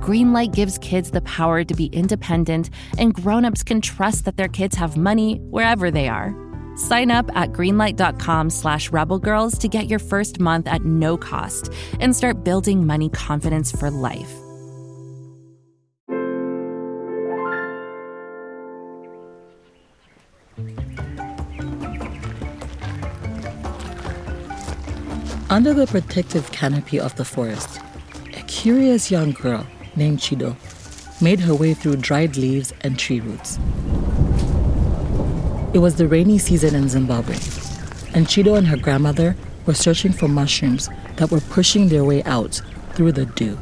Greenlight gives kids the power to be independent, and grown-ups can trust that their kids have money wherever they are. Sign up at greenlight.com slash rebelgirls to get your first month at no cost and start building money confidence for life. Under the protective canopy of the forest, a curious young girl named Chido made her way through dried leaves and tree roots. It was the rainy season in Zimbabwe, and Chido and her grandmother were searching for mushrooms that were pushing their way out through the dew.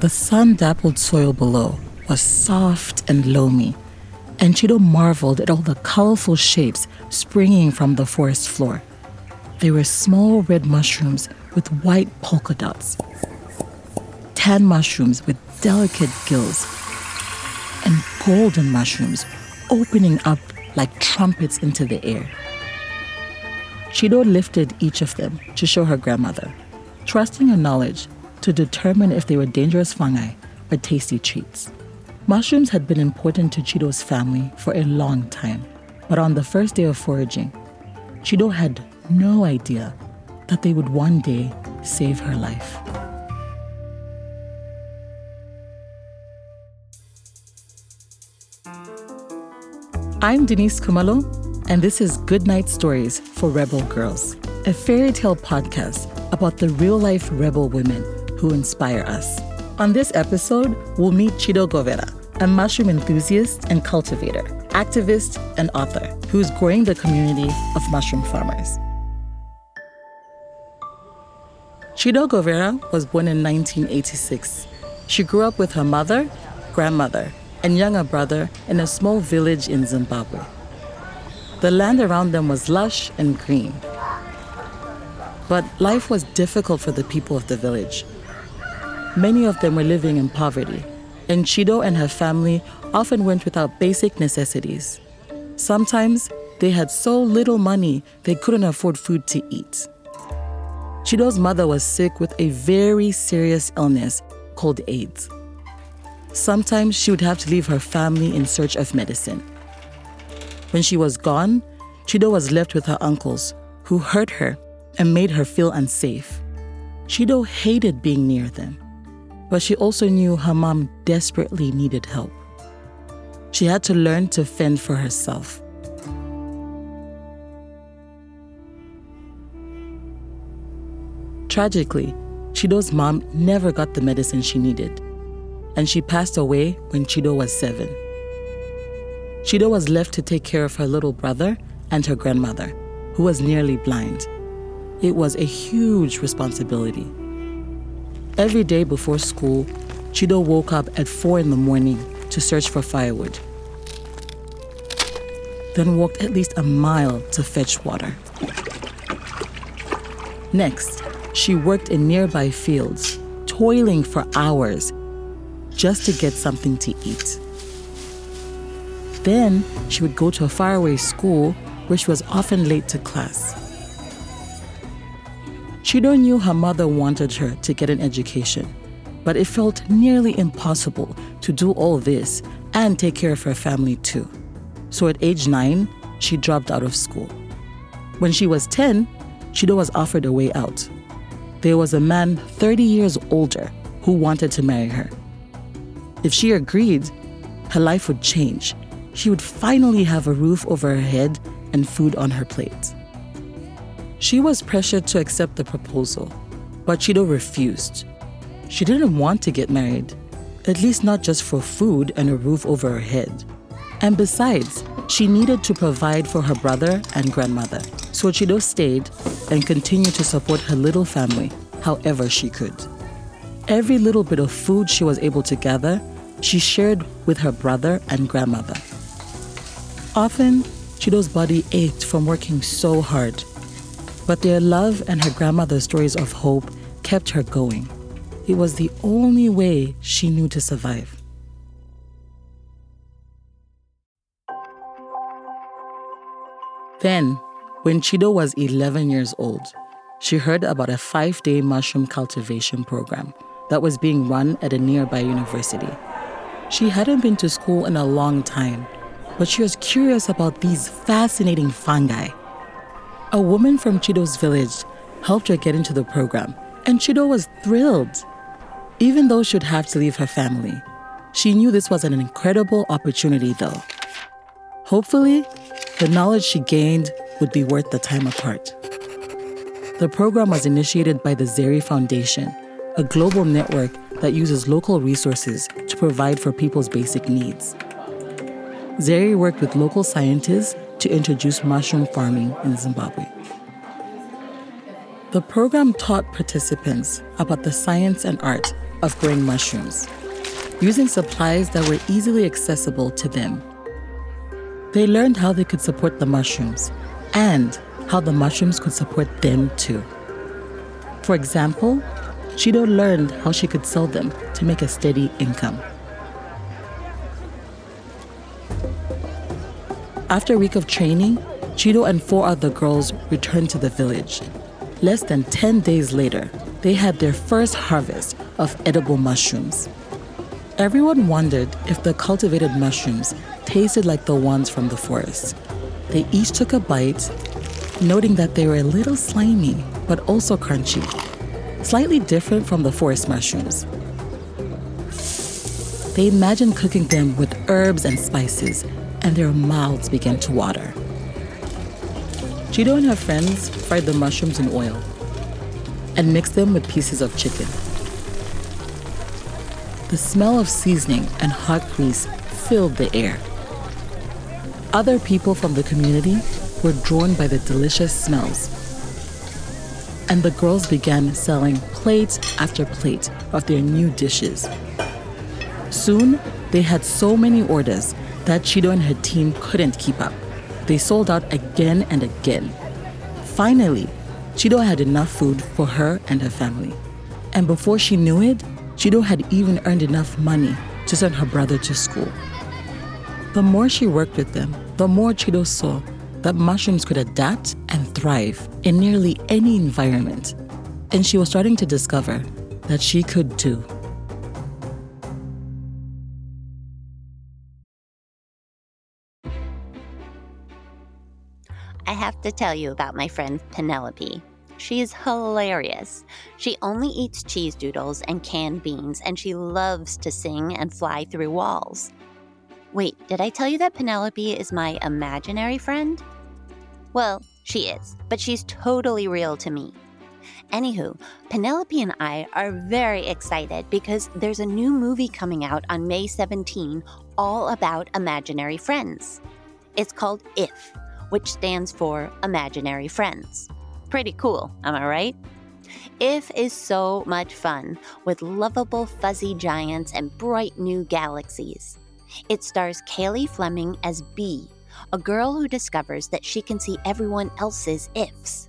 The sun dappled soil below was soft and loamy, and Chido marveled at all the colorful shapes springing from the forest floor. They were small red mushrooms with white polka dots, tan mushrooms with delicate gills, and golden mushrooms opening up like trumpets into the air. Chido lifted each of them to show her grandmother, trusting her knowledge to determine if they were dangerous fungi or tasty treats. Mushrooms had been important to Chido's family for a long time, but on the first day of foraging, Chido had no idea that they would one day save her life. I'm Denise Khumalo, and this is Goodnight Stories for Rebel Girls, a fairy tale podcast about the real life rebel women who inspire us. On this episode, we'll meet Chido Govera, a mushroom enthusiast and cultivator, activist, and author who's growing the community of mushroom farmers. Chido Govera was born in 1986. She grew up with her mother, grandmother, and younger brother in a small village in Zimbabwe. The land around them was lush and green. But life was difficult for the people of the village. Many of them were living in poverty, and Chido and her family often went without basic necessities. Sometimes they had so little money they couldn't afford food to eat. Chido's mother was sick with a very serious illness called AIDS. Sometimes she would have to leave her family in search of medicine. When she was gone, Chido was left with her uncles, who hurt her and made her feel unsafe. Chido hated being near them, but she also knew her mom desperately needed help. She had to learn to fend for herself. Tragically, Chido's mom never got the medicine she needed and she passed away when Chido was seven. Chido was left to take care of her little brother and her grandmother, who was nearly blind. It was a huge responsibility. Every day before school, Chido woke up at 4 in the morning to search for firewood, then walked at least a mile to fetch water. Next, she worked in nearby fields, toiling for hours just to get something to eat. Then she would go to a faraway school where she was often late to class. Chido knew her mother wanted her to get an education, but it felt nearly impossible to do all this and take care of her family too. So at age nine, she dropped out of school. When she was 10, Chido was offered a way out. There was a man 30 years older who wanted to marry her. If she agreed, her life would change. She would finally have a roof over her head and food on her plate. She was pressured to accept the proposal, but Chido refused. She didn't want to get married, at least not just for food and a roof over her head. And besides, she needed to provide for her brother and grandmother. So Chido stayed and continued to support her little family however she could. Every little bit of food she was able to gather, she shared with her brother and grandmother. Often, Chido's body ached from working so hard. But their love and her grandmother's stories of hope kept her going. It was the only way she knew to survive. Then, when Chido was 11 years old, she heard about a five day mushroom cultivation program that was being run at a nearby university. She hadn't been to school in a long time, but she was curious about these fascinating fungi. A woman from Chido's village helped her get into the program, and Chido was thrilled. Even though she'd have to leave her family, she knew this was an incredible opportunity, though. Hopefully, the knowledge she gained would be worth the time apart. The program was initiated by the Zeri Foundation, a global network that uses local resources to provide for people's basic needs. Zeri worked with local scientists to introduce mushroom farming in Zimbabwe. The program taught participants about the science and art of growing mushrooms, using supplies that were easily accessible to them. They learned how they could support the mushrooms and how the mushrooms could support them too. For example, Chido learned how she could sell them to make a steady income. After a week of training, Chido and four other girls returned to the village. Less than 10 days later, they had their first harvest of edible mushrooms. Everyone wondered if the cultivated mushrooms tasted like the ones from the forest. They each took a bite, noting that they were a little slimy, but also crunchy, slightly different from the forest mushrooms. They imagine cooking them with herbs and spices and their mouths begin to water. Chido and her friends fried the mushrooms in oil and mixed them with pieces of chicken. The smell of seasoning and hot grease filled the air. Other people from the community were drawn by the delicious smells. And the girls began selling plate after plate of their new dishes. Soon, they had so many orders that Chido and her team couldn't keep up. They sold out again and again. Finally, Chido had enough food for her and her family. And before she knew it, Chido had even earned enough money to send her brother to school. The more she worked with them, the more Chido saw that mushrooms could adapt and thrive in nearly any environment. And she was starting to discover that she could too. I have to tell you about my friend Penelope. She is hilarious. She only eats cheese doodles and canned beans, and she loves to sing and fly through walls. Wait, did I tell you that Penelope is my imaginary friend? Well, she is, but she's totally real to me. Anywho, Penelope and I are very excited because there's a new movie coming out on May 17 all about imaginary friends. It's called If which stands for Imaginary Friends. Pretty cool, am I right? If is so much fun with lovable fuzzy giants and bright new galaxies. It stars Cailey Fleming as Bee, a girl who discovers that she can see everyone else's ifs.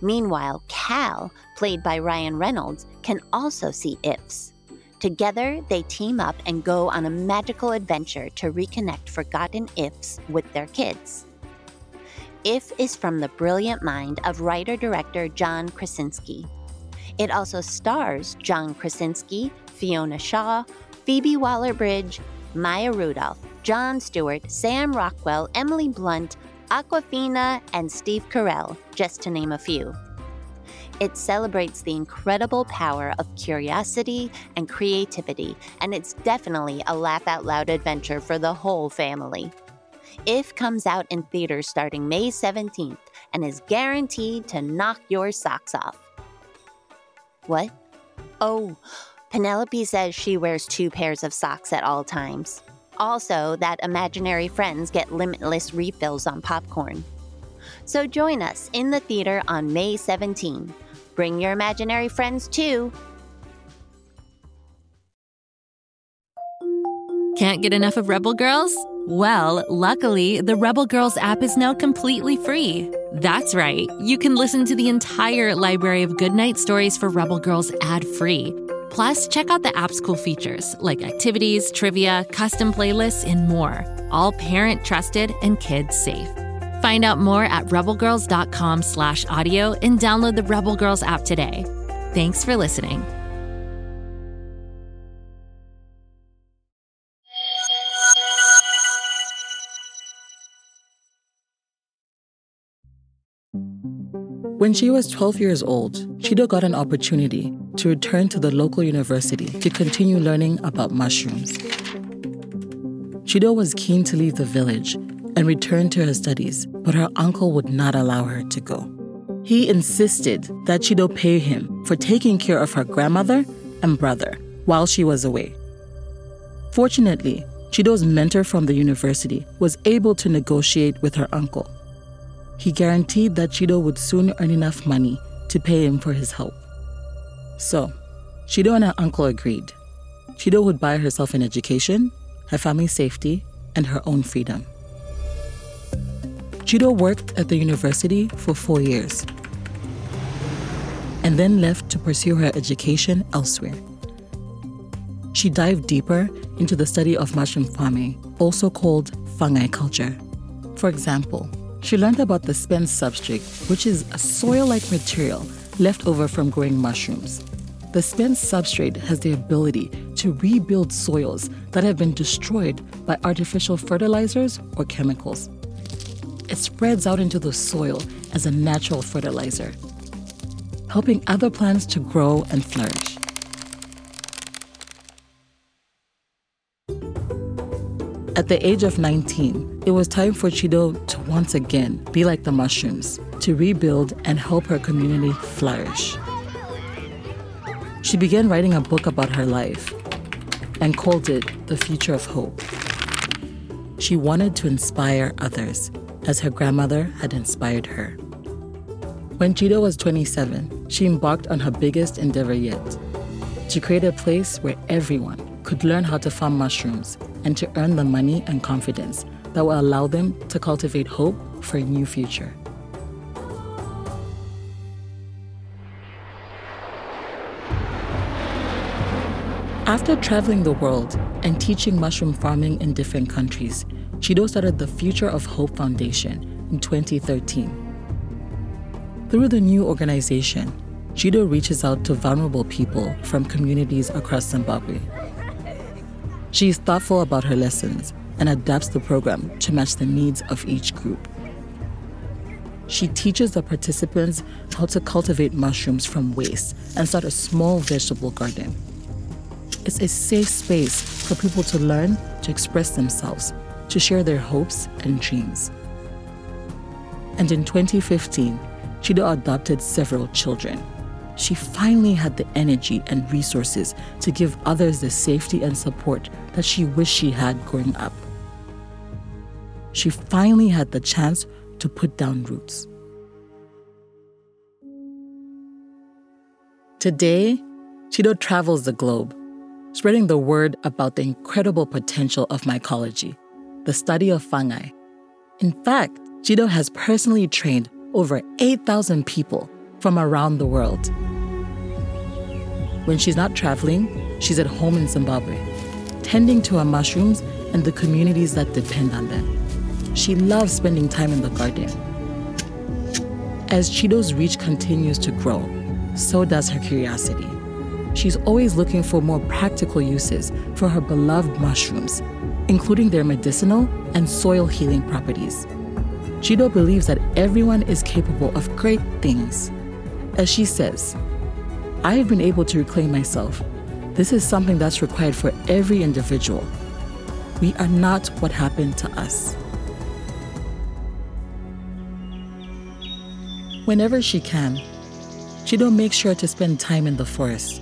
Meanwhile, Cal, played by Ryan Reynolds, can also see ifs. Together, they team up and go on a magical adventure to reconnect forgotten ifs with their kids. If is from the brilliant mind of writer director John Krasinski. It also stars John Krasinski, Fiona Shaw, Phoebe Waller Bridge, Maya Rudolph, Jon Stewart, Sam Rockwell, Emily Blunt, Awkwafina, and Steve Carell, just to name a few. It celebrates the incredible power of curiosity and creativity, and it's definitely a laugh out loud adventure for the whole family. If comes out in theaters starting May 17th and is guaranteed to knock your socks off. What? Oh, Penelope says she wears two pairs of socks at all times. Also, that imaginary friends get limitless refills on popcorn. So join us in the theater on May 17. Bring your imaginary friends too. Can't get enough of Rebel Girls? Well, luckily, the Rebel Girls app is now completely free. That's right, you can listen to the entire library of goodnight stories for Rebel Girls ad free. Plus, check out the app's cool features like activities, trivia, custom playlists, and more. All parent trusted and kids safe. Find out more at rebelgirls.com slash audio and download the Rebel Girls app today. Thanks for listening. When she was 12 years old, Chido got an opportunity to return to the local university to continue learning about mushrooms. Chido was keen to leave the village and return to her studies, but her uncle would not allow her to go. He insisted that Chido pay him for taking care of her grandmother and brother while she was away. Fortunately, Chido's mentor from the university was able to negotiate with her uncle. He guaranteed that Chido would soon earn enough money to pay him for his help. So, Chido and her uncle agreed. Chido would buy herself an education, her family's safety, and her own freedom. Chido worked at the university for four years and then left to pursue her education elsewhere. She dived deeper into the study of mushroom farming, also called fungiculture. For example, she learned about the spent substrate, which is a soil like material left over from growing mushrooms. The spent substrate has the ability to rebuild soils that have been destroyed by artificial fertilizers or chemicals. It spreads out into the soil as a natural fertilizer, helping other plants to grow and flourish. At the age of 19, it was time for Chido to once again be like the mushrooms, to rebuild and help her community flourish. She began writing a book about her life and called it The Future of Hope. She wanted to inspire others, as her grandmother had inspired her. When Chido was 27, she embarked on her biggest endeavor yet to create a place where everyone could learn how to farm mushrooms and to earn the money and confidence that will allow them to cultivate hope for a new future. After traveling the world and teaching mushroom farming in different countries, Chido started the Future of Hope Foundation in 2013. Through the new organization, Chido reaches out to vulnerable people from communities across Zimbabwe. She is thoughtful about her lessons and adapts the program to match the needs of each group. She teaches the participants how to cultivate mushrooms from waste and start a small vegetable garden. It's a safe space for people to learn to express themselves, to share their hopes and dreams. And in 2015, Chido adopted several children. She finally had the energy and resources to give others the safety and support that she wished she had growing up. She finally had the chance to put down roots. Today, Chido travels the globe, spreading the word about the incredible potential of mycology, the study of fungi. In fact, Chido has personally trained over 8,000 people from around the world. When she's not traveling, she's at home in Zimbabwe, tending to her mushrooms and the communities that depend on them. She loves spending time in the garden. As Chido's reach continues to grow, so does her curiosity. She's always looking for more practical uses for her beloved mushrooms, including their medicinal and soil healing properties. Chido believes that everyone is capable of great things. As she says, I have been able to reclaim myself. This is something that's required for every individual. We are not what happened to us. Whenever she can, Chido makes sure to spend time in the forest,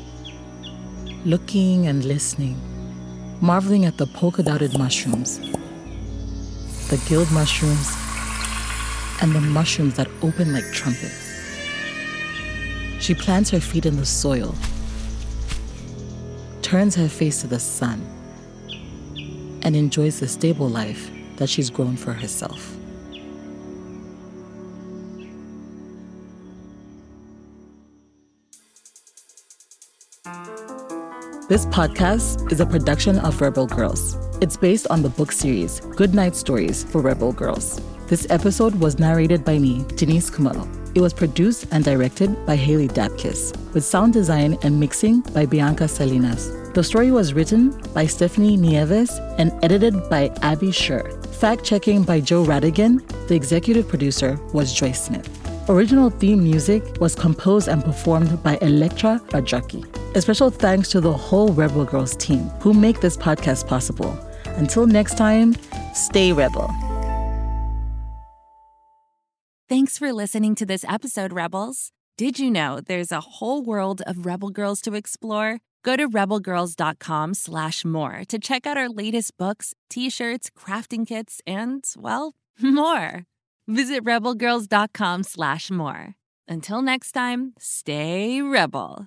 looking and listening, marveling at the polka dotted mushrooms, the gilled mushrooms, and the mushrooms that open like trumpets. She plants her feet in the soil, turns her face to the sun, and enjoys the stable life that she's grown for herself. This podcast is a production of Rebel Girls. It's based on the book series Goodnight Stories for Rebel Girls. This episode was narrated by me, Denise Khumalo. It was produced and directed by Haley Dapkus, with sound design and mixing by Bianca Salinas. The story was written by Stephanie Nieves and edited by Abby Sher. Fact checking by Joe Rhatigan. The executive producer was Joy Smith. Original theme music was composed and performed by Elettra Bargiacchi. A special thanks to the whole Rebel Girls team who make this podcast possible. Until next time, stay rebel. Thanks for listening to this episode, Rebels. Did you know there's a whole world of Rebel Girls to explore? Go to rebelgirls.com slash more to check out our latest books, t-shirts, crafting kits, and, well, more. Visit rebelgirls.com slash more. Until next time, stay rebel.